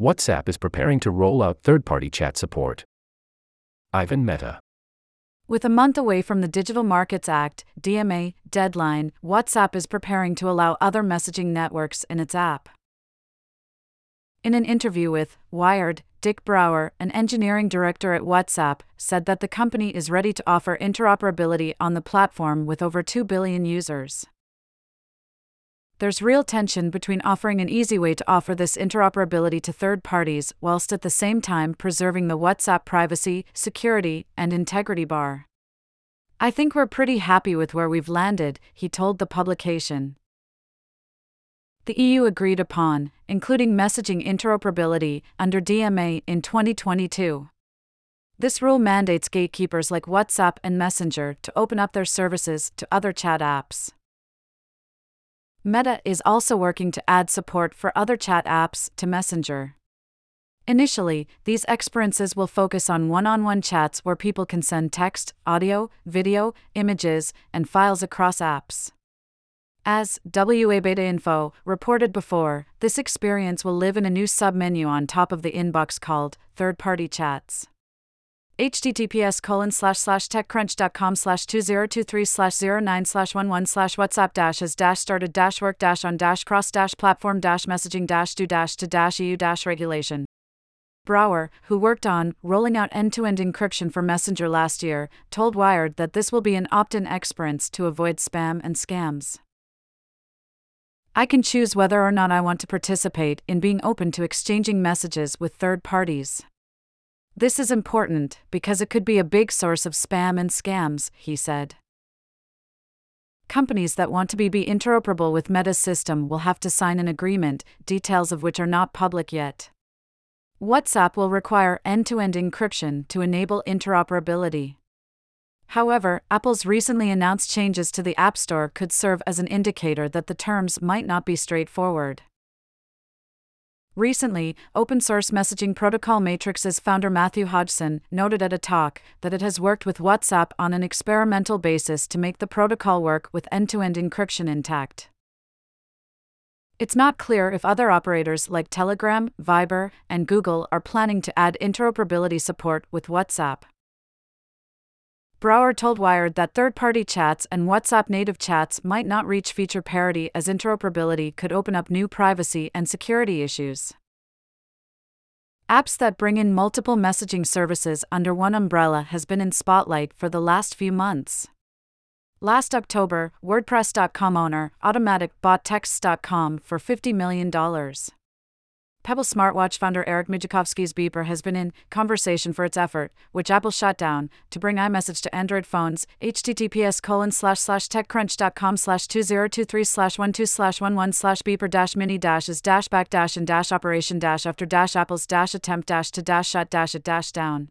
WhatsApp is preparing to roll out third party chat support. Ivan Mehta. With a month away from the Digital Markets Act DMA deadline, WhatsApp is preparing to allow other messaging networks in its app. In an interview with Wired, Dick Brouwer, an engineering director at WhatsApp, said that the company is ready to offer interoperability on the platform with over 2 billion users there's real tension between offering an easy way to offer this interoperability to third parties whilst at the same time preserving the WhatsApp privacy, security, and integrity bar. I think we're pretty happy with where we've landed, he told the publication. The EU agreed upon, including messaging interoperability, under DMA in 2022. This rule mandates gatekeepers like WhatsApp and Messenger to open up their services to other chat apps. Meta is also working to add support for other chat apps to Messenger. Initially, these experiences will focus on one on one chats where people can send text, audio, video, images, and files across apps. As WA Beta Info reported before, this experience will live in a new submenu on top of the inbox called Third Party Chats https colon slash slash techcrunch.com slash 2023 slash 09 slash 11 slash whatsapp dash has dash started dash work dash on dash cross dash platform dash messaging dash do dash to dash eu dash regulation Brouwer, who worked on rolling out end to end encryption for Messenger last year, told Wired that this will be an opt in experience to avoid spam and scams. I can choose whether or not I want to participate in being open to exchanging messages with third parties. This is important because it could be a big source of spam and scams, he said. Companies that want to be, be interoperable with Meta's system will have to sign an agreement, details of which are not public yet. WhatsApp will require end to end encryption to enable interoperability. However, Apple's recently announced changes to the App Store could serve as an indicator that the terms might not be straightforward. Recently, open source messaging protocol Matrix's founder Matthew Hodgson noted at a talk that it has worked with WhatsApp on an experimental basis to make the protocol work with end to end encryption intact. It's not clear if other operators like Telegram, Viber, and Google are planning to add interoperability support with WhatsApp. Brouwer told Wired that third party chats and WhatsApp native chats might not reach feature parity as interoperability could open up new privacy and security issues. Apps that bring in multiple messaging services under one umbrella has been in spotlight for the last few months. Last October, WordPress.com owner Automattic bought Texts.com for $50 million. Pebble smartwatch founder Eric Migicovsky's beeper has been in conversation for its effort, which Apple shut down, to bring iMessage to Android phones. https colon slash slash techcrunch.com slash 2023 slash 12 slash 11 slash beeper dash mini dash is dash back dash and dash operation dash after dash apple's dash attempt dash to dash shut dash it dash down.